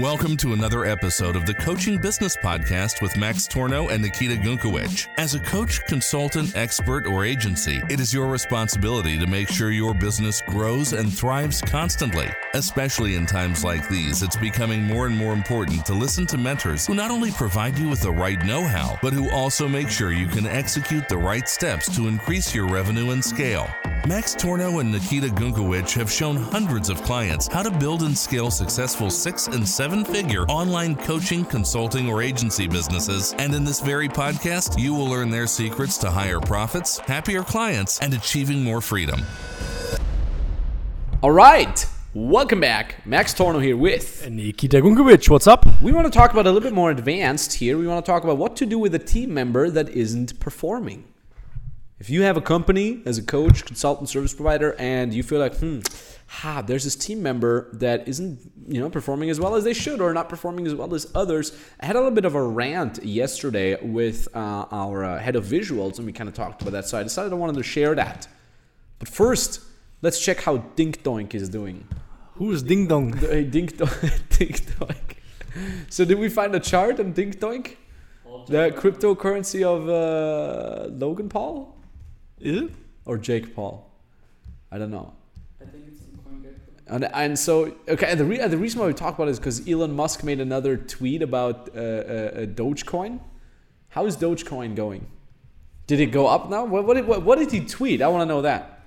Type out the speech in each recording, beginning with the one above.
Welcome to another episode of the Coaching Business Podcast with Max Tornow and Nikita Gunkewitsch. As a coach, consultant, expert, or agency, it is your responsibility to make sure your business grows and thrives constantly. Especially in times like these, it's becoming more and more important to listen to mentors who not only provide you with the right know how, but who also make sure you can execute the right steps to increase your revenue and scale. Max Tornow and Nikita Gunkewitsch have shown hundreds of clients how to build and scale successful six and seven figure online coaching, consulting, or agency businesses. And in this very podcast, you will learn their secrets to higher profits, happier clients, and achieving more freedom. All right, welcome back. Max Tornow here with. Nikita Gunkewitsch, what's up? We want to talk about a little bit more advanced here. We want to talk about what to do with a team member that isn't performing. If you have a company as a coach, consultant, service provider, and you feel like, hmm, ha, there's this team member that isn't, you know, performing as well as they should or not performing as well as others. I had a little bit of a rant yesterday with uh, our uh, head of visuals, and we kind of talked about that. So I decided I wanted to share that. But first, let's check how Dink Doink is doing. Who is Ding Dong? Hey, Dink Doink. Dink Doink. So did we find a chart on Dink Doink? The cryptocurrency of uh, Logan Paul? Is it? or Jake Paul. I don't know. I think it's And, and so okay, the re- the reason why we talk about it is because Elon Musk made another tweet about uh, uh, uh, Dogecoin. How is Dogecoin going? Did it go up now? What, what, what, what did he tweet? I want to know that.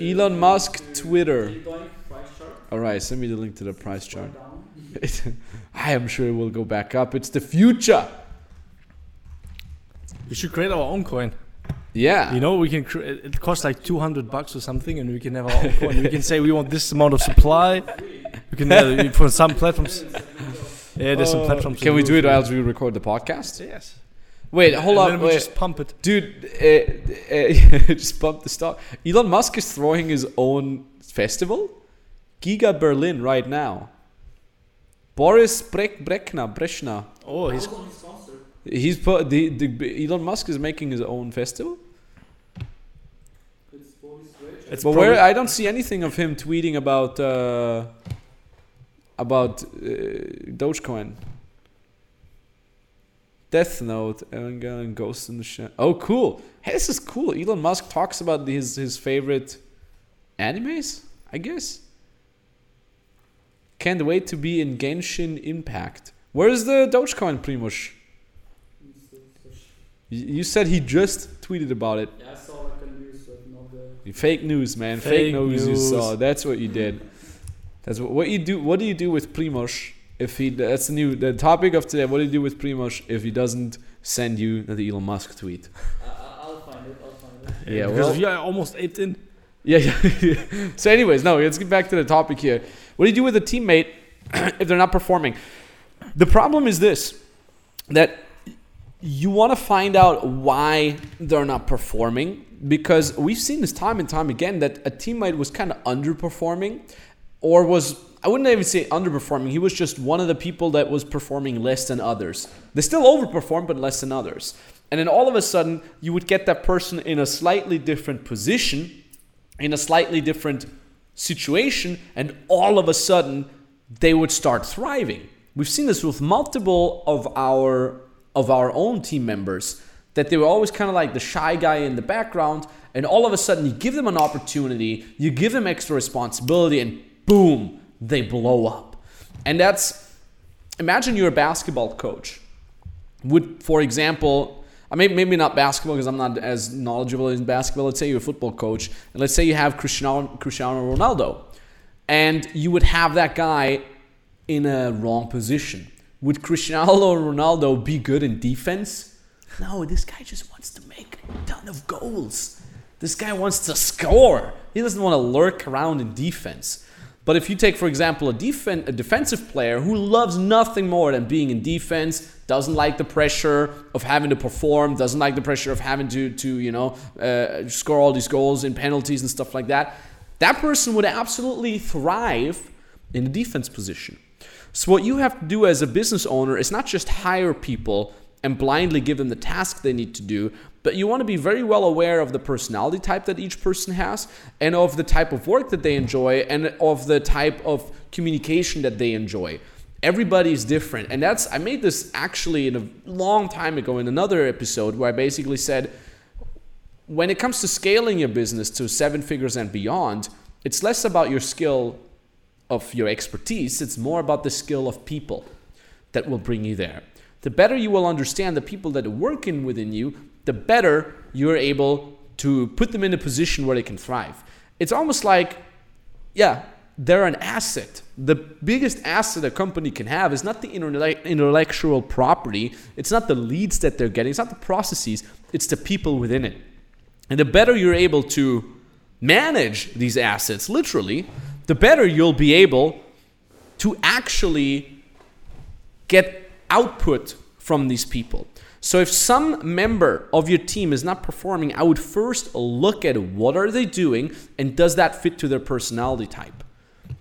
Elon Musk Twitter. All right, send me the link to the price chart. I am sure it will go back up. It's the future. We should create our own coin. Yeah. You know, we can. Cre- it it costs like two hundred bucks or something, and we can have our own coin. We can say we want this amount of supply. We can uh, for some platforms. Yeah, there's some platforms. Uh, Can we do it while as we record the podcast? Yes. Wait, hold and on. Then we Wait. just pump it. Dude, uh, uh, just bump the stock. Elon Musk is throwing his own festival, Giga Berlin, right now. Boris Brek Brekna Breshna. Oh, he's He's put the, the Elon Musk is making his own festival. It's But where I don't see anything of him tweeting about uh, about uh, Dogecoin. Death Note, Evangelion, Ghost in the Shell. Oh, cool! Hey, this is cool. Elon Musk talks about his his favorite animes. I guess. Can't wait to be in Genshin Impact. Where's the Dogecoin, Primush? You you said he just tweeted about it. Yeah, I saw like a news of not the Fake news, man. Fake, Fake news, you saw. That's what you did. That's what, what you do. What do you do with Primoz if he? That's the new the topic of today. What do you do with Primoz if he doesn't send you the Elon Musk tweet? I, I- I'll find it. I'll find it. Yeah, because well- we are almost eight in. Yeah, yeah. so, anyways, no. Let's get back to the topic here. What do you do with a teammate if they're not performing? The problem is this: that you want to find out why they're not performing because we've seen this time and time again that a teammate was kind of underperforming or was I wouldn't even say underperforming. He was just one of the people that was performing less than others. They still overperform, but less than others. And then all of a sudden, you would get that person in a slightly different position, in a slightly different situation, and all of a sudden, they would start thriving. We've seen this with multiple of our of our own team members that they were always kind of like the shy guy in the background, and all of a sudden you give them an opportunity, you give them extra responsibility, and boom, they blow up. And that's imagine you're a basketball coach. Would, for example, I mean, maybe not basketball because I'm not as knowledgeable in basketball. Let's say you're a football coach, and let's say you have Cristiano, Ronaldo, and you would have that guy in a wrong position. Would Cristiano Ronaldo be good in defense? No, this guy just wants to make a ton of goals. This guy wants to score. He doesn't want to lurk around in defense. But if you take, for example, a, defen- a defensive player who loves nothing more than being in defense, doesn't like the pressure of having to perform, doesn't like the pressure of having to, to you know, uh, score all these goals in penalties and stuff like that, that person would absolutely thrive in a defense position. So what you have to do as a business owner is not just hire people and blindly give them the task they need to do, but you want to be very well aware of the personality type that each person has and of the type of work that they enjoy and of the type of communication that they enjoy. Everybody's different. And that's, I made this actually in a long time ago in another episode where I basically said, when it comes to scaling your business to seven figures and beyond, it's less about your skill of your expertise, it's more about the skill of people that will bring you there. The better you will understand the people that are working within you, the better you're able to put them in a position where they can thrive. It's almost like, yeah, they're an asset. The biggest asset a company can have is not the intellectual property, it's not the leads that they're getting, it's not the processes, it's the people within it. And the better you're able to manage these assets, literally, the better you'll be able to actually get output from these people. So if some member of your team is not performing, I would first look at what are they doing and does that fit to their personality type.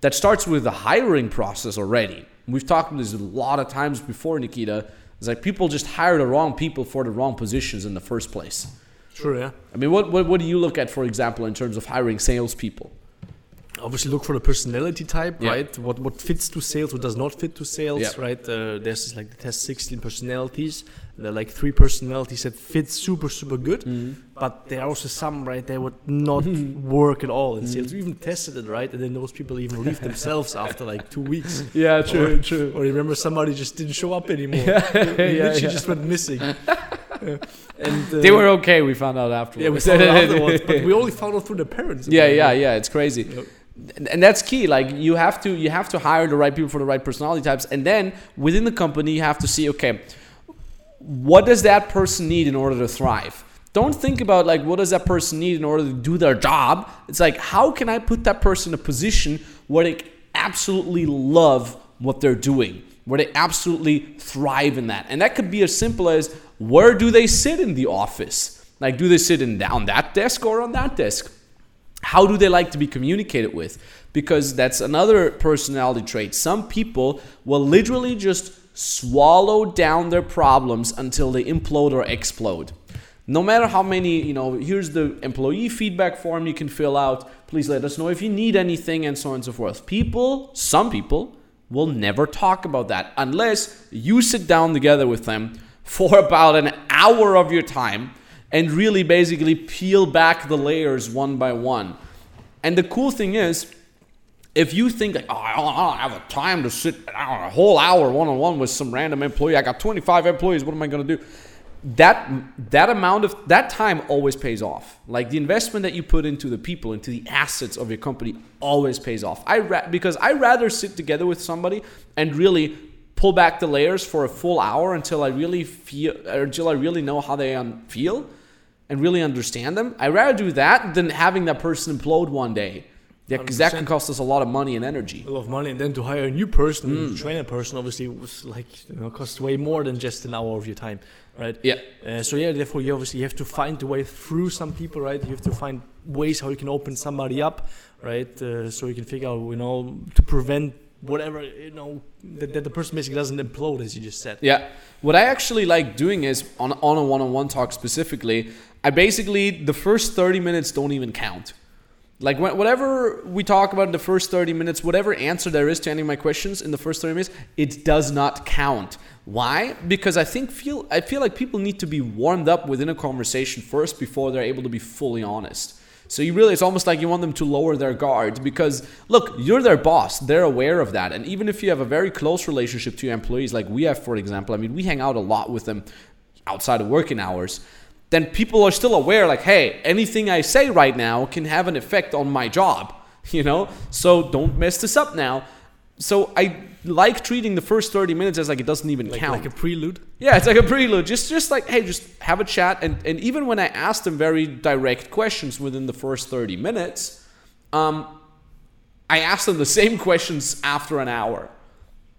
That starts with the hiring process already. We've talked about this a lot of times before, Nikita. It's like people just hire the wrong people for the wrong positions in the first place. True, yeah. I mean, what, what, what do you look at, for example, in terms of hiring salespeople? Obviously, look for the personality type, Yeah. right? What what fits to sales, what does not fit to sales, Yeah. right? Uh, there's like the test 16 personalities. There are like three personalities that fit super super good, Mm-hmm. but there are also some right that would not work at all in Mm-hmm. sales. We even tested it, right? And then those people even leave themselves after like two weeks. Yeah, true, Or- true. Or you remember somebody just didn't show up anymore. They yeah, literally yeah. just went missing. Yeah. And uh, They were okay, we found out afterwards. Yeah, we found out afterwards, but we only found out through the parents. yeah, yeah, yeah. It's crazy. Yep. And- that's key. Like you have to you have to hire the right people for the right personality types, and then within the company you have to see okay, what does that person need in order to thrive? Don't think about like what does that person need in order to do their job. It's like how can I put that person in a position where they absolutely love what they're doing, where they absolutely thrive in that, and that could be as simple as where do they sit in the office? Like do they sit in on that desk or on that desk? How do they like to be communicated with? Because that's another personality trait. Some people will literally just swallow down their problems until they implode or explode. No matter how many you know here's the employee feedback form you can fill out. Please let us know if you need anything and so on and so forth. People some people will never talk about that unless you sit down together with them for about an hour of your time and really basically peel back the layers one by one. And the cool thing is, if you think like, oh, I don't, have the time to sit a whole hour one on one with some random employee, I got 25 employees, what am I going to do? That that amount of that time always pays off. Like the investment that you put into the people, into the assets of your company, always pays off. I ra- because I rather sit together with somebody and really pull back the layers for a full hour until I really feel, or until I really know how they um, feel and really understand them. I'd rather do that than having that person implode one day. Yeah, Because that can cost us a lot of money and energy. a lot of money, and then to hire a new person, Mm. train a person, obviously was like you know costs way more than just an hour of your time, right? Yeah. Uh, so yeah, therefore you obviously have to find a way through some people, right? You have to find ways how you can open somebody up, right? Uh, so you can figure out, you know, to prevent whatever you know that, that the person basically doesn't implode, as you just said. Yeah. What I actually like doing is on, on a one on one talk specifically, I basically, the first 30 minutes don't even count. Like whatever we talk about in the first 30 minutes, whatever answer there is to any of my questions in the first 30 minutes, it does not count. Why? Because I think feel I feel like people need to be warmed up within a conversation first before they're able to be fully honest. So you really it's almost like you want them to lower their guard because look, you're their boss. They're aware of that. And even if you have a very close relationship to your employees like we have for example, I mean, we hang out a lot with them outside of working hours then people are still aware like hey anything i say right now can have an effect on my job you know? So don't mess this up now. So i like treating the first 30 minutes as like it doesn't even Like, count. like a prelude. yeah it's like a prelude. Just just like hey just have a chat. And, and even when i ask them very direct questions within the first 30 minutes um, i ask them the same questions after an hour.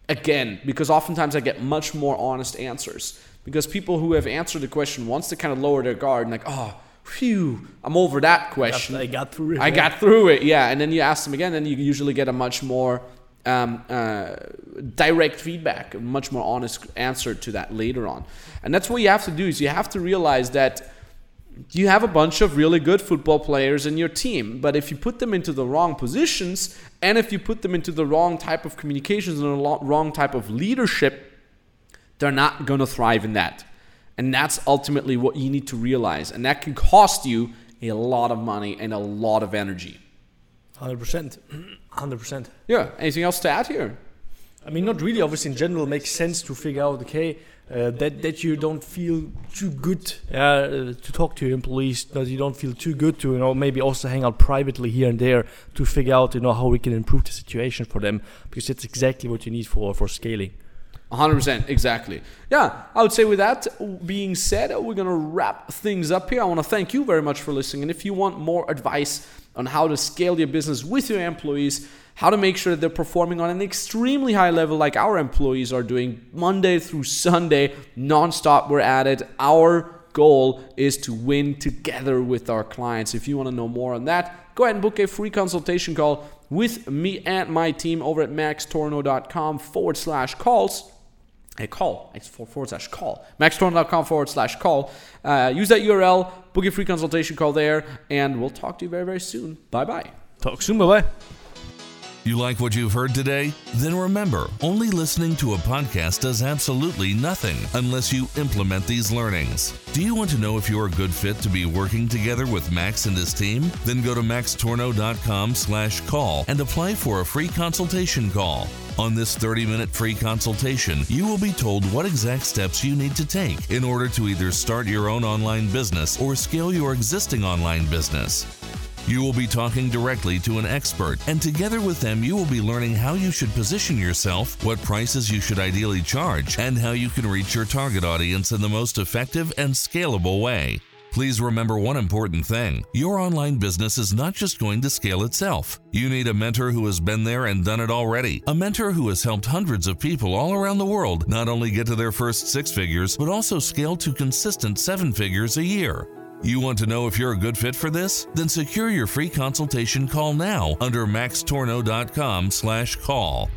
Again because oftentimes i get much more honest answers because people who have answered the question once they kind of lower their guard and like oh phew i'm over that question I got through it. I got through it, yeah. And then you ask them again, and you usually get a much more um, uh, direct feedback, a much more honest answer to that later on. And that's what you have to do is you have to realize that you have a bunch of really good football players in your team, but if you put them into the wrong positions and if you put them into the wrong type of communications and the wrong type of leadership, they're not going to thrive in that. And that's ultimately what you need to realize. And that can cost you a lot of money and a lot of energy. Hundred percent, hundred percent. Yeah. Anything else to add here? I mean, not really. Obviously, in general, it makes sense to figure out okay uh, that that you don't feel too good uh, to talk to your employees. That you don't feel too good to you know maybe also hang out privately here and there to figure out you know how we can improve the situation for them because it's exactly what you need for for scaling. 100% exactly. Yeah i would say with that being said we're to wrap things up here. I want to thank you very much for listening. And if you want more advice on how to scale your business with your employees how to make sure that they're performing on an extremely high level like our employees are doing monday through sunday nonstop we're at it. Our goal is to win together with our clients. If you want to know more on that go ahead and book a free consultation call with me and my team over at maxtornow.com forward slash calls a call. It's forward slash call. maxtornow.com forward slash call. Uh, use that URL, book a free consultation call there, and we'll talk to you very, very soon. Bye bye. Talk soon. Bye bye. You like what you've heard today? Then remember, only listening to a podcast does absolutely nothing unless you implement these learnings. Do you want to know if you're a good fit to be working together with Max and his team? Then go to maxtornow.com slash call and apply for a free consultation call. On this 30 minute free consultation, you will be told what exact steps you need to take in order to either start your own online business or scale your existing online business. You will be talking directly to an expert, and together with them, you will be learning how you should position yourself, what prices you should ideally charge, and how you can reach your target audience in the most effective and scalable way. Please remember one important thing your online business is not just going to scale itself. You need a mentor who has been there and done it already, a mentor who has helped hundreds of people all around the world not only get to their first six figures, but also scale to consistent seven figures a year. You want to know if you're a good fit for this? Then secure your free consultation call now under maxtornow.com/call.